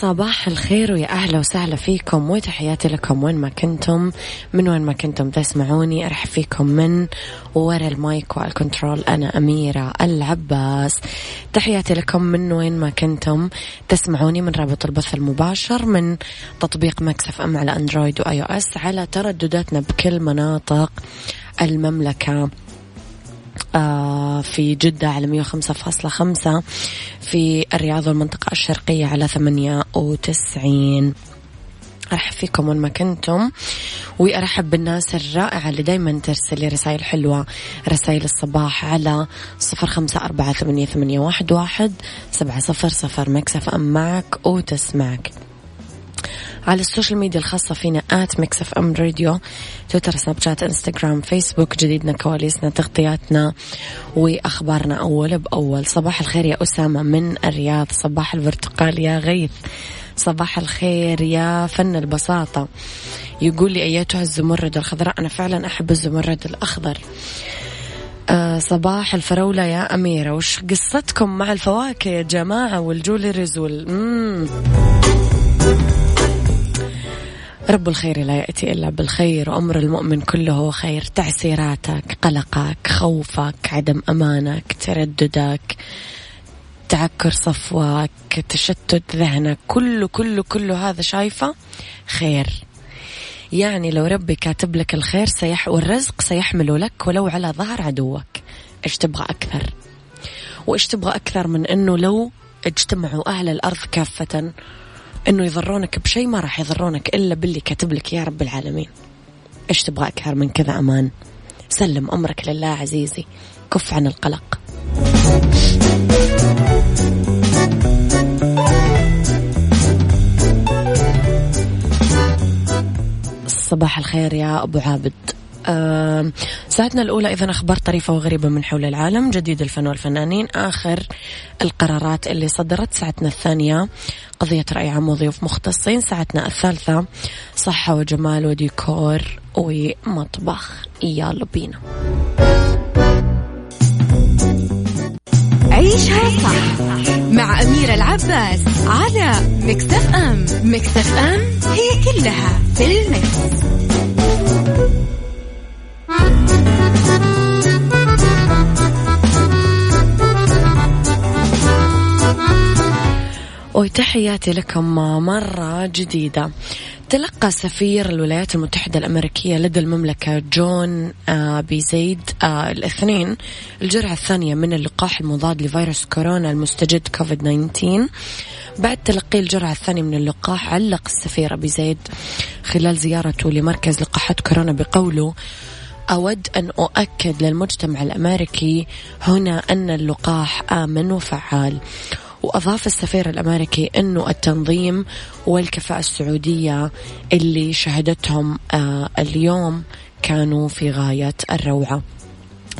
صباح الخير ويا أهلا وسهلا فيكم وتحياتي لكم وين ما كنتم من وين ما كنتم تسمعوني أرحب فيكم من ورا ال mic وال control أنا أميرة العباس. تحياتي لكم من وين ما كنتم تسمعوني من رابط البث المباشر من تطبيق Mix FM على أندرويد و iOS على تردداتنا بكل مناطق المملكة. آه، في جدة على 105.5 في الرياض والمنطقة الشرقية على 98 أرحب فيكم وين ما كنتم. وأرحب بالناس الرائعة اللي دايما ترسل لي رسائل حلوة. رسائل الصباح على صفر خمسة أربعة ثمانية, واحد سبعة صفر صفر Mix FM معك وتسمعك. على ال social media الخاصة فينا at Mix FM Radio تويتر سناب شات إنستغرام فيسبوك جديدنا كواليسنا تغطياتنا وأخبارنا أول بأول. صباح الخير يا أسامة من الرياض صباح البرتقال يا غيث صباح الخير يا فن البساطة. يقول لي أيتها الزمرد الخضراء أنا فعلا أحب الزمرد الأخضر. آه صباح الفراولة يا أميرة وش قصتكم مع الفواكه يا جماعة والجولريز وال مم. رب الخير لا يأتي إلا بالخير وأمر المؤمن كله خير. تعسيراتك قلقك خوفك عدم أمانك ترددك تعكر صفوك تشتت ذهنك كله كله كله هذا شايفة خير. يعني لو ربي كاتب لك الخير سيح والرزق سيحمله لك ولو على ظهر عدوك. إيش تبغى أكثر؟ وإيش تبغى أكثر من أنه لو اجتمعوا أهل الأرض كافة؟ إنه يضرونك بشيء ما راح يضرونك إلا باللي كاتب لك يا رب العالمين. إيش تبغى أكثر من كذا أمان؟ سلم أمرك لله عزيزي. كف عن القلق. صباح الخير يا أبو عابد. ساعتنا الأولى إذا أخبار طريفة وغريبة من حول العالم جديد الفن والفنانين آخر القرارات اللي صدرت ساعتنا الثانية قضية رأي عام وضيوف مختصين ساعتنا الثالثة صحة وجمال وديكور ومطبخ. يلا بينا. عيشها صح مع أميرة العباس على مكتف أم. مكتف أم هي كلها في المكس. وتحياتي لكم مرة جديدة. تلقى سفير الولايات المتحدة الأمريكية لدى المملكة جون آه، بيزيد آه، الاثنين الجرعة الثانية من اللقاح المضاد لفيروس كورونا المستجد كوفيد 19 بعد تلقي الجرعة الثانية من اللقاح علق السفير أبي زيد خلال زيارته لمركز لقاحات كورونا بقوله أود أن أؤكد للمجتمع الأمريكي هنا أن اللقاح آمن وفعال. وأضاف السفير الأمريكي أنه التنظيم والكفاءة السعودية اللي شهدتهم آه، اليوم كانوا في غاية الروعة.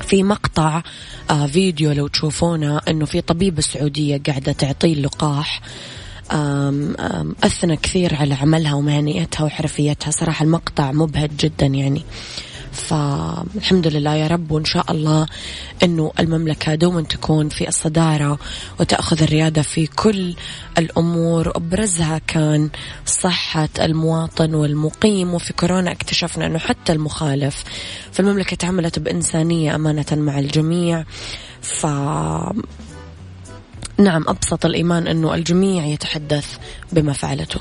في مقطع آه فيديو لو تشوفونه أنه في طبيبة سعودية قاعدة تعطيه اللقاح آم آم أثنى كثير على عملها ومهنيتها وحرفيتها. صراحة المقطع مبهج جدا يعني. فالحمد لله يا رب وإن شاء الله أنه المملكة دوما تكون في الصدارة وتأخذ الريادة في كل الأمور. أبرزها كان صحة المواطن والمقيم وفي كورونا اكتشفنا أنه حتى المخالف فالمملكة تعاملت بإنسانية أمانة مع الجميع. ف نعم أبسط الإيمان أنه الجميع يتحدث بما فعلته.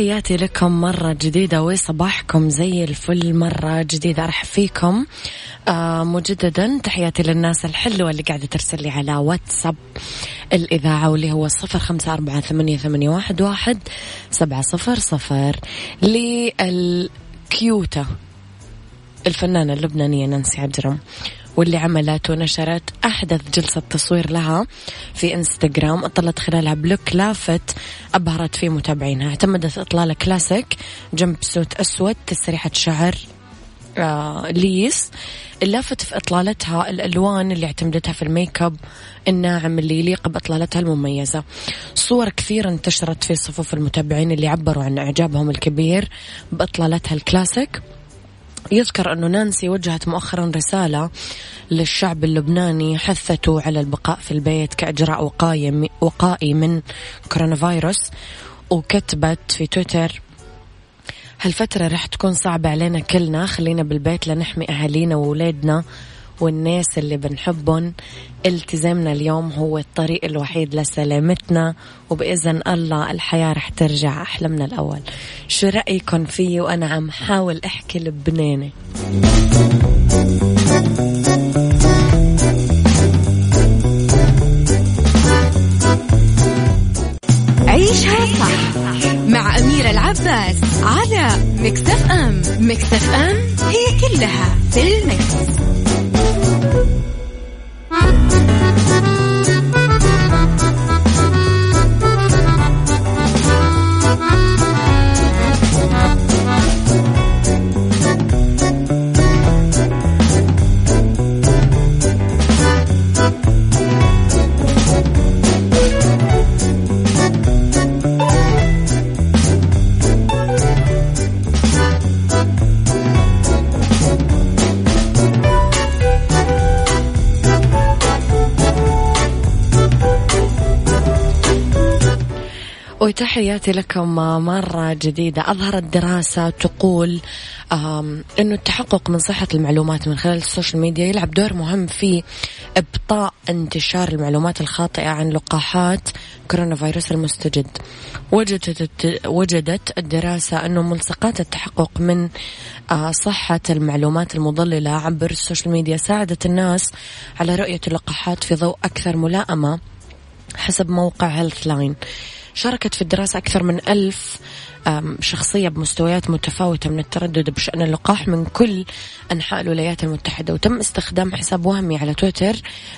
تحياتي لكم مرة جديدة وصباحكم زي الفل. مرة جديدة أرحب فيكم. آه مجددا تحياتي للناس الحلوة اللي قاعدة ترسل لي على واتساب. الإذاعة واللي هو صفر خمسة أربعة ثمانية, ثمانية واحد, واحد سبعة صفر صفر. للكيوتة الفنانة اللبنانية نانسي عجرم واللي عملت ونشرت أحدث جلسة تصوير لها في إنستغرام أطلت خلالها ب look لافت أبهرت فيه متابعينها. اعتمدت إطلالة classic jumpsuit أسود تسريحة شعر آه lisse. اللافت في إطلالتها الألوان اللي اعتمدتها في الميك أب الناعم اللي يليق بإطلالتها المميزة. صور كثيرة انتشرت في صفوف المتابعين اللي عبروا عن إعجابهم الكبير بإطلالتها الكلاسيك. يذكر أنه نانسي وجهت مؤخرا رسالة للشعب اللبناني حثته على البقاء في البيت كإجراء وقائي وقائي من كورونا فيروس وكتبت في تويتر هالفترة رح تكون صعبة علينا كلنا خلينا بالبيت لنحمي أهالينا وولادنا والناس اللي بنحبهم. التزامنا اليوم هو الطريق الوحيد لسلامتنا وبإذن الله الحياة رح ترجع أحلامنا الأول. شو رأيكم فيه وأنا عم حاول أحكي لبناني؟ عيشها صح مع أميرة العباس على مكتف أم. مكتف أم هي كلها في المكس. تحياتي لكم مرة جديدة. أظهرت دراسة تقول أنه التحقق من صحة المعلومات من خلال ال social media يلعب دور مهم في إبطاء انتشار المعلومات الخاطئة عن لقاحات كورونا فيروس المستجد. وجدت, وجدت الدراسة أنه ملصقات التحقق من آه، صحة المعلومات المضللة عبر ال social media ساعدت الناس على رؤية اللقاحات في ضوء أكثر ملائمة حسب موقع Healthline شاركت في الدراسة أكثر من ألف شخصية بمستويات متفاوتة من التردد بشأن اللقاح من كل أنحاء الولايات المتحدة. وتم استخدام حساب وهمي على تويتر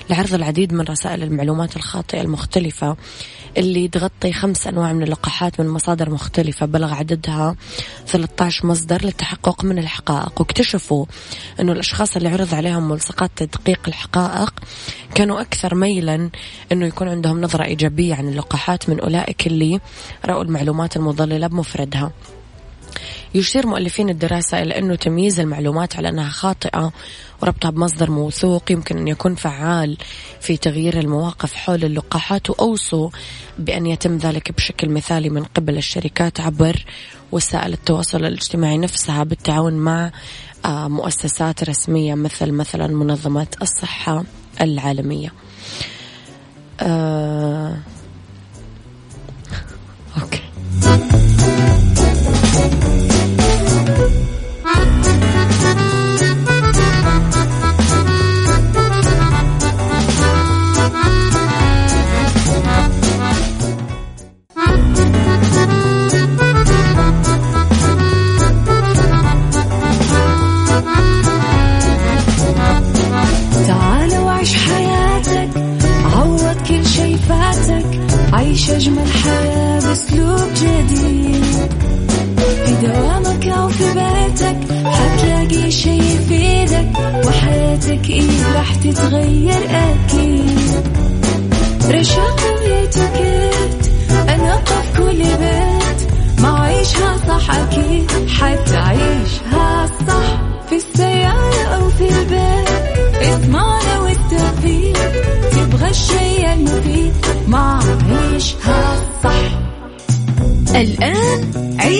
لعرض العديد من رسائل المعلومات الخاطئة المختلفة اللي تغطي خمس أنواع من اللقاحات من مصادر مختلفة بلغ عددها 13 مصدر للتحقق من الحقائق. واكتشفوا أنه الأشخاص اللي عرض عليهم ملصقات تدقيق الحقائق كانوا أكثر ميلا أنه يكون عندهم نظرة إيجابية عن اللقاحات من أولئك اللي رأوا المعلومات المضللة بمفردها. يشير مؤلفين الدراسة إلى أنه تمييز المعلومات على أنها خاطئة وربطها بمصدر موثوق يمكن أن يكون فعال في تغيير المواقف حول اللقاحات وأوصوا بأن يتم ذلك بشكل مثالي من قبل الشركات عبر وسائل التواصل الاجتماعي نفسها بالتعاون مع آه، مؤسسات رسمية مثل مثلا منظمة الصحة. العالمية. أه أوكي.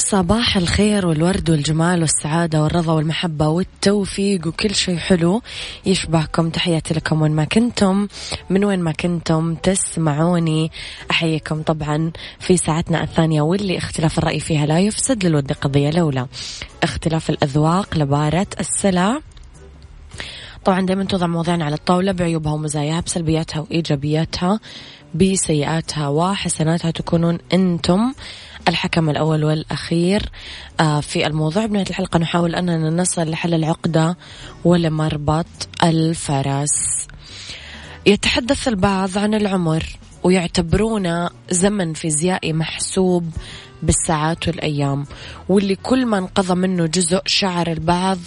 صباح الخير والورد والجمال والسعادة والرضا والمحبة والتوفيق وكل شيء حلو يشبهكم. تحياتي لكم وين ما كنتم من وين ما كنتم تسمعوني. أحييكم طبعا في ساعتنا الثانية واللي اختلاف الرأي فيها لا يفسد للود قضية لولا. اختلاف الأذواق لبارة السلع طبعا دائما توضع مواضيعنا على الطاولة بعيوبها ومزاياها بسلبياتها وإيجابياتها بسيئاتها وحسناتها تكونون أنتم. الحكم الأول والأخير آه، في الموضوع. بنهاية الحلقة نحاول أننا نصل لحل العقدة ولمربط الفرس. يتحدث البعض عن العمر ويعتبرونه زمن فيزيائي محسوب بالساعات والأيام واللي كل ما انقضى منه جزء شعر البعض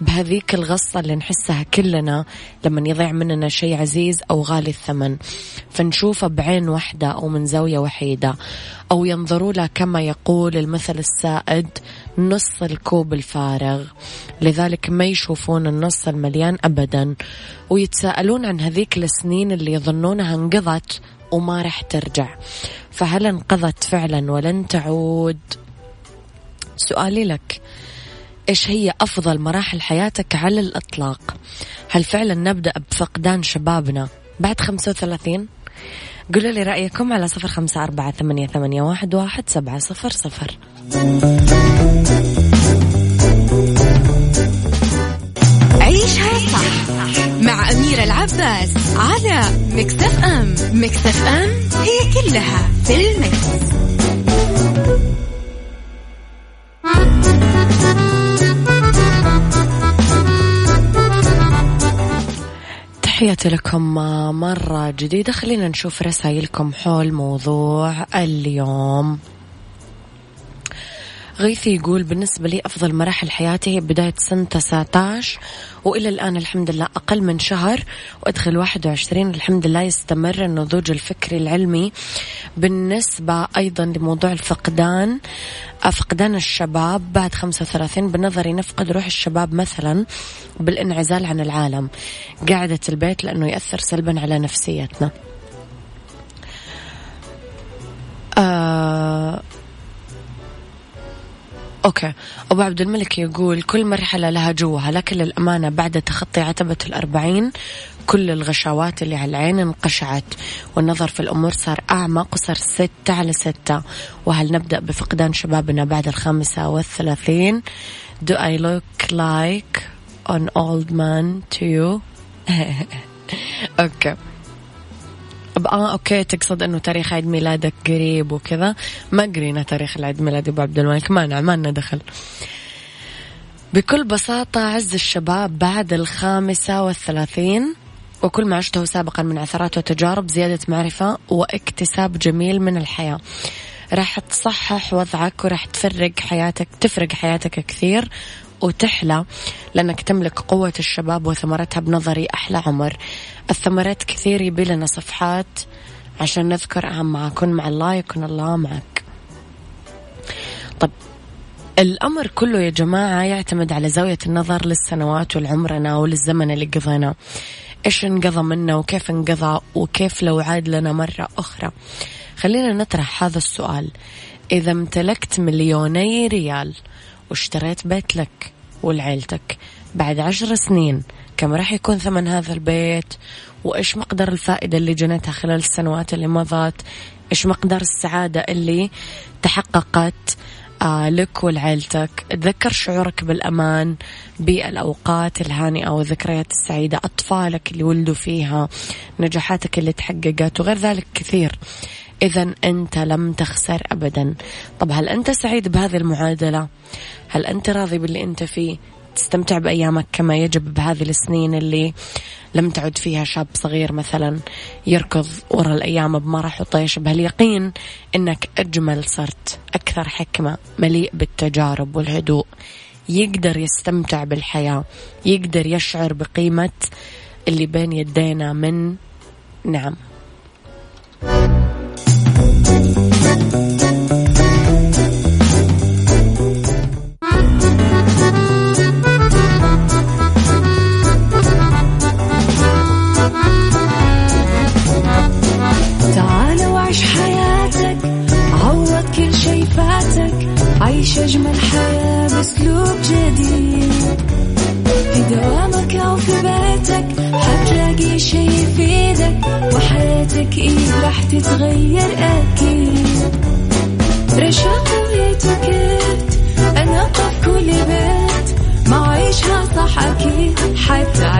بهذيك الغصة اللي نحسها كلنا لما يضيع مننا شيء عزيز أو غالي الثمن. فنشوفه بعين واحدة أو من زاوية وحيدة أو ينظروا له كما يقول المثل السائد نص الكوب الفارغ. لذلك ما يشوفون النص المليان أبدا ويتساءلون عن هذيك السنين اللي يظنونها انقضت وما رح ترجع. فهل انقضت فعلا ولن تعود؟ سؤالي لك إيش هي أفضل مراحل حياتك على الإطلاق؟ هل فعلا نبدأ بفقدان شبابنا بعد 35 قولوا لي رأيكم على صفر خمسة أربعة ثمانية, ثمانية واحد, واحد سبعة صفر صفر. مع أميرة العباس على مكتف أم. مكتف أم هي كلها في المكس. تحياتي لكم مرة جديدة. خلينا نشوف رسائلكم حول موضوع اليوم. غيثي يقول بالنسبة لي أفضل مراحل حياتي هي بداية سنة 19 وإلى الآن الحمد لله أقل من شهر وأدخل 21 الحمد لله يستمر النضوج الفكري العلمي. بالنسبة أيضا لموضوع الفقدان فقدان الشباب بعد 35 بنظري نفقد روح الشباب مثلا بالانعزال عن العالم. قاعدة البيت لأنه يأثر سلبا على نفسيتنا. آه أوكي. أبو عبد الملك يقول كل مرحلة لها جوها لكن للأمانة بعد تخطي عتبة الأربعين كل الغشاوات اللي على العين انقشعت والنظر في الأمور صار أعمق وصار ستة على ستة. وهل نبدأ بفقدان شبابنا بعد الخامسة والثلاثين؟ Do I look like an old man to you? Okay. آه okay تقصد إنه تاريخ عيد ميلادك قريب وكذا. ما قرينا تاريخ العيد ميلاد أبو عبد الملك. ما ما دخل. بكل بساطة عز الشباب بعد الخامسة والثلاثين وكل ما عشته سابقا من عثرات وتجارب زيادة معرفة واكتساب جميل من الحياة. راح تصحح وضعك وراح تفرق حياتك تفرق حياتك كثير وتحلى لأنك تملك قوة الشباب وثمرتها بنظري أحلى عمر. الثمرات كثير يبي لنا صفحات عشان نذكر أهمها كن مع الله يكون الله معك. طب الأمر كله يا جماعة يعتمد على زاوية النظر للسنوات والعمرنا وللزمن اللي قضيناه إيش انقضى منا وكيف انقضى وكيف لو عاد لنا مرة أخرى. خلينا نطرح هذا السؤال. إذا امتلكت مليوني ريال واشتريت بيت لك ولعيلتك بعد عشر سنين كم راح يكون ثمن هذا البيت؟ وإيش مقدار الفائدة اللي جنتها خلال السنوات اللي مضت؟ إيش مقدار السعادة اللي تحققت آه لك ولعيلتك؟ تذكر شعورك بالأمان بالأوقات الهانئة والذكريات السعيدة أطفالك اللي ولدوا فيها نجاحاتك اللي تحققت وغير ذلك كثير. إذا أنت لم تخسر أبدا. طب هل أنت سعيد بهذه المعادلة؟ هل أنت راضي باللي أنت فيه؟ تستمتع بأيامك كما يجب بهذه السنين اللي لم تعد فيها شاب صغير مثلا يركض ورا الأيام بمرح وطيش بهاليقين أنك أجمل صرت. أكثر حكمة مليء بالتجارب والهدوء. يقدر يستمتع بالحياة. يقدر يشعر بقيمة اللي بين يدينا من نعم. أجمل حياة بأسلوب جديد. في دوامك أو في بيتك حتلاقي شي يفيدك وحياتك إيه راح تتغير أكيد. رشاق ويتوكيت أنا في كل بيت ما عيشها صح أكيد. حتعيشها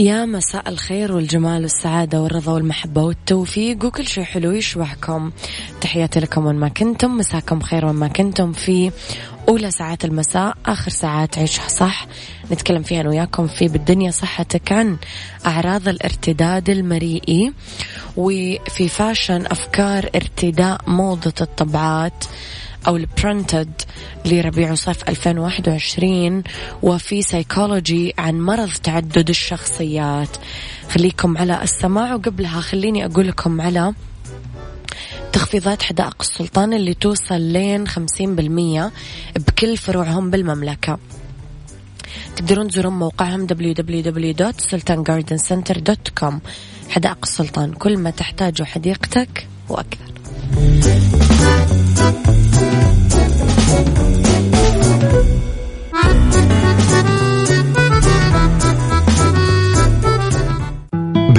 يا مساء الخير والجمال والسعادة والرضا والمحبة والتوفيق وكل شيء حلو يشبهكم. تحياتي لكم وين ما كنتم مساكم خير وين ما كنتم في أولى ساعات المساء آخر ساعات عيشها صح. نتكلم فيها أنا وياكم في بالدنيا صحتك عن أعراض الارتداد المريئي وفي fashion أفكار ارتداء موضة الطبعات. أو ال printed لربيع وصيف 2021 وفي سيكولوجي عن مرض تعدد الشخصيات. خليكم على السماع وقبلها خليني أقول لكم على تخفيضات حدائق السلطان اللي توصل لين 50% بكل فروعهم بالمملكة. تقدرون تزورون موقعهم www.sultangardencenter.com حدائق السلطان كل ما تحتاجه حديقتك وأكثر.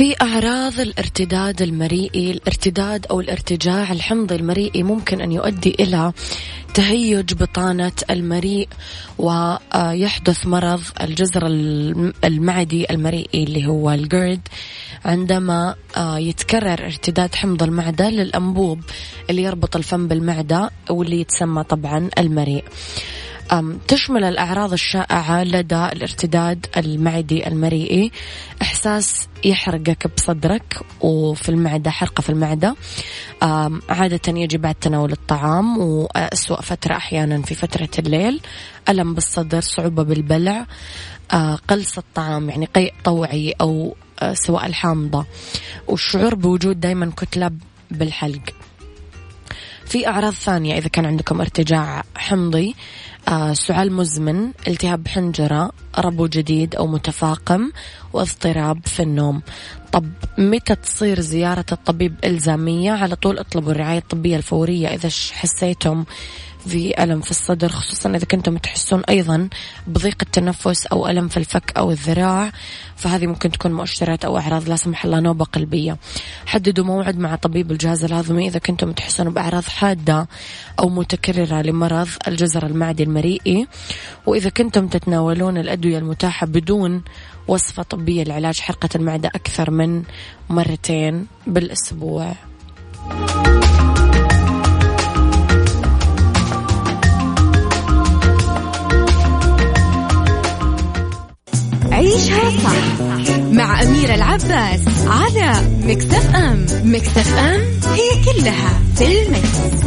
في أعراض الارتداد المريئي الارتداد أو الارتجاع الحمضي المريئي ممكن أن يؤدي إلى تهيج بطانة المريء ويحدث مرض الجزر المعدي المريئي اللي هو الجرد عندما يتكرر ارتداد حمض المعدة للأنبوب اللي يربط الفم بالمعدة واللي يتسمى طبعا المريء. تشمل الأعراض الشائعة لدى الارتداد المعدي المريئي. إحساس يحرقك بصدرك وفي المعدة حرقة في المعدة. عادة يجي بعد تناول الطعام وأسوأ فترة أحيانا في فترة الليل. ألم بالصدر صعوبة بالبلع. قلص الطعام يعني قيء طوعي أو سواء الحامضة. والشعور بوجود دايما كتلة بالحلق. في أعراض ثانية إذا كان عندكم ارتجاع حمضي. سعال مزمن التهاب حنجرة ربو جديد أو متفاقم واضطراب في النوم. طب متى تصير زيارة الطبيب إلزامية؟ على طول اطلبوا الرعاية الطبية الفورية إذا حسيتم في ألم في الصدر خصوصا إذا كنتم تحسون أيضا بضيق التنفس أو ألم في الفك أو الذراع فهذه ممكن تكون مؤشرات أو أعراض لا سمح الله نوبة قلبية حددوا موعد مع طبيب الجهاز الهضمي إذا كنتم تحسون بأعراض حادة أو متكررة لمرض الجزر المعدي المريئي وإذا كنتم تتناولون الأدوية المتاحة بدون وصفة طبية لعلاج حرقة المعدة أكثر من مرتين بالأسبوع. عيشها صح مع أميرة العباس على مكتف أم مكتف أم هي كلها في المكس.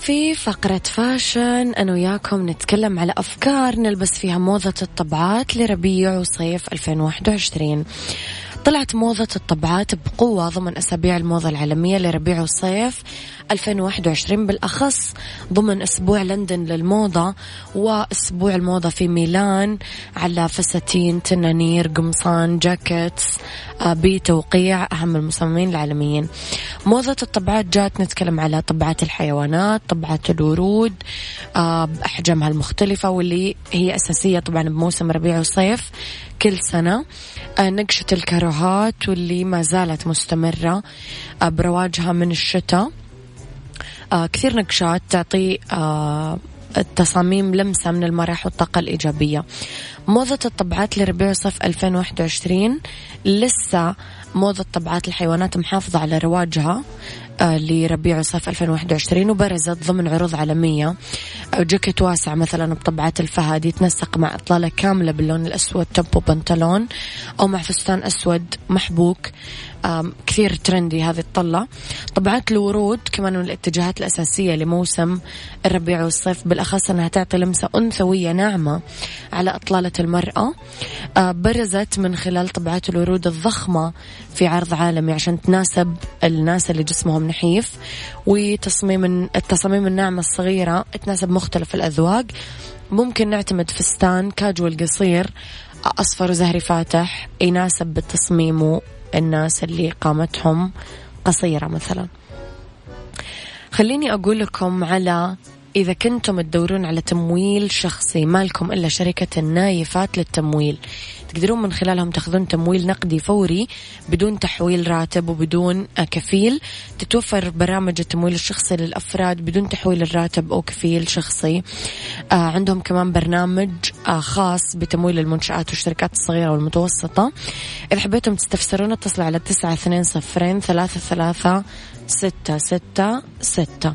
في فقرة فاشن أنا وياكم نتكلم على أفكار نلبس فيها موضة الطبعات لربيع وصيف 2021 طلعت موضة الطبعات بقوة ضمن أسابيع الموضة العالمية لربيع وصيف 2021 بالأخص ضمن أسبوع لندن للموضة وأسبوع الموضة في ميلان على فساتين تنانير قمصان جاكيتس. بتوقيع أهم المصممين العالميين. موضة الطبعات جات نتكلم على طبعات الحيوانات طبعات الورود آه، بأحجامها المختلفة واللي هي أساسية طبعا بموسم ربيع وصيف كل سنة. آه، نقشة الكاروهات واللي ما زالت مستمرة برواجها من الشتاء. كثير نقشات تعطي التصاميم لمسة من المرح والطاقة الإيجابية. موضة الطبعات لربيع صيف 2021 لسه موضة طبعات الحيوانات محافظة على رواجها. لربيع صيف 2021 وبرزت ضمن عروض عالمية. آه، جاكيت واسع مثلا بطبعات الفهد يتنسق مع إطلالة كاملة باللون الأسود توب بنطلون أو مع فستان أسود محبوك. كثير ترندي هذه الطلة. طبعات الورود كمان من الاتجاهات الأساسية لموسم الربيع والصيف بالأخص أنها تعطي لمسة أنثوية ناعمة على إطلالة المرأة. آه، برزت من خلال طبعات الورود الضخمة في عرض عالمي عشان تناسب الناس اللي جسمهم نحيف وتصميم التصاميم الناعمة الصغيرة تناسب مختلف الأذواق. ممكن نعتمد فستان كاجوال قصير أصفر وزهري فاتح يناسب بالتصميم الناس اللي قامتهم قصيرة مثلا. خليني أقول لكم على إذا كنتم تدورون على تمويل شخصي ما لكم إلا شركة النايفات للتمويل. تقدرون من خلالهم تاخذون تمويل نقدي فوري بدون تحويل راتب وبدون كفيل. تتوفر برامج التمويل الشخصي للأفراد بدون تحويل الراتب أو كفيل شخصي. آه عندهم كمان برنامج آه خاص بتمويل المنشآت والشركات الصغيرة والمتوسطة. إذا حبيتم تستفسرون اتصلوا على تسعة اثنين صفرين ثلاثة ثلاثة ستة ستة ستة.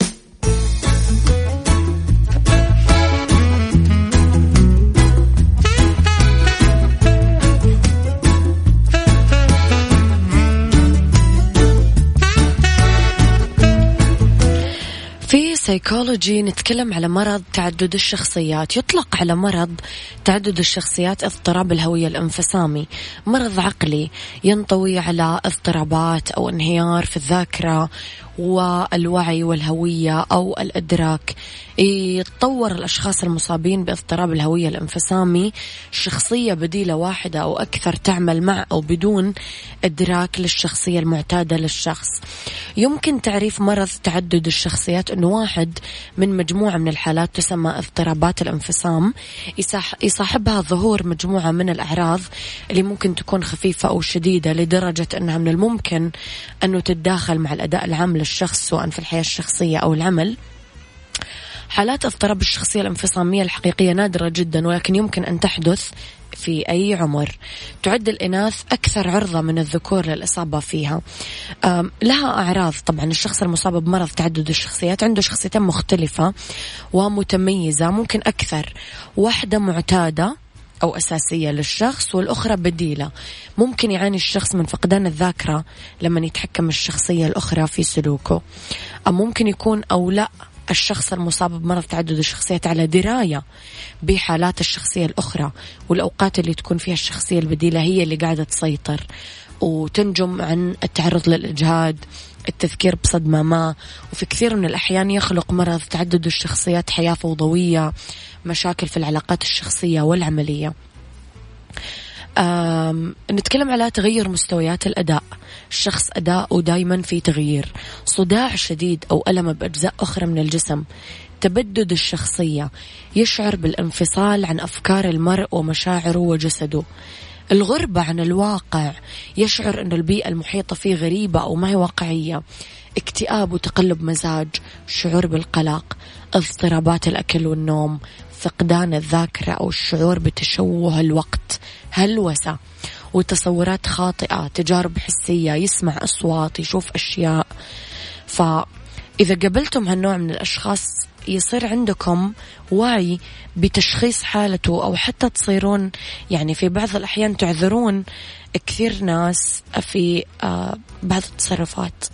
سيكولوجي نتكلم على مرض تعدد الشخصيات. يطلق على مرض تعدد الشخصيات اضطراب الهوية الانفصامي. مرض عقلي ينطوي على اضطرابات أو انهيار في الذاكرة والوعي والهوية أو الإدراك. يتطور الأشخاص المصابين باضطراب الهوية الانفصامي. شخصية بديلة واحدة أو أكثر تعمل مع أو بدون إدراك للشخصية المعتادة للشخص. يمكن تعريف مرض تعدد الشخصيات أنه واحد من مجموعة من الحالات تسمى اضطرابات الانفصام. يصاحبها ظهور مجموعة من الأعراض اللي ممكن تكون خفيفة أو شديدة لدرجة أنها من الممكن أنه تتداخل مع الأداء العام للشخص. سواء في الحياة الشخصية أو العمل. حالات اضطراب الشخصية الانفصامية الحقيقية نادرة جدا ولكن يمكن أن تحدث في أي عمر. تعد الإناث أكثر عرضة من الذكور للإصابة فيها. لها أعراض. طبعا الشخص المصاب بمرض تعدد الشخصيات عنده شخصيتين مختلفة ومتميزة ممكن أكثر. واحدة معتادة أو أساسية للشخص والأخرى بديلة. ممكن يعاني الشخص من فقدان الذاكرة لما يتحكم الشخصية الأخرى في سلوكه. أو ممكن يكون أو لا الشخص المصاب بمرض تعدد الشخصيات على دراية بحالات الشخصية الأخرى. والأوقات اللي تكون فيها الشخصية البديلة هي اللي قاعدة تسيطر. وتنجم عن التعرض للإجهاد التذكير بصدمة ما. وفي كثير من الأحيان يخلق مرض تعدد الشخصيات حياة فوضوية. مشاكل في العلاقات الشخصية والعملية. نتكلم على تغير مستويات الأداء. الشخص أداؤه دايما في تغيير. صداع شديد أو ألم بأجزاء أخرى من الجسم. تبدد الشخصية. يشعر بالانفصال عن أفكار المرء ومشاعره وجسده. الغربة عن الواقع. يشعر أن البيئة المحيطة فيه غريبة أو ما هي واقعية. اكتئاب وتقلب مزاج. شعور بالقلق. اضطرابات الأكل والنوم. فقدان الذاكرة أو الشعور بتشوه الوقت. هلوسة وتصورات خاطئة تجارب حسية يسمع أصوات يشوف أشياء. فإذا قبلتم هالنوع من الأشخاص يصير عندكم وعي بتشخيص حالته أو حتى تصيرون يعني في بعض الأحيان تعذرون كثير ناس في آه، بعض التصرفات.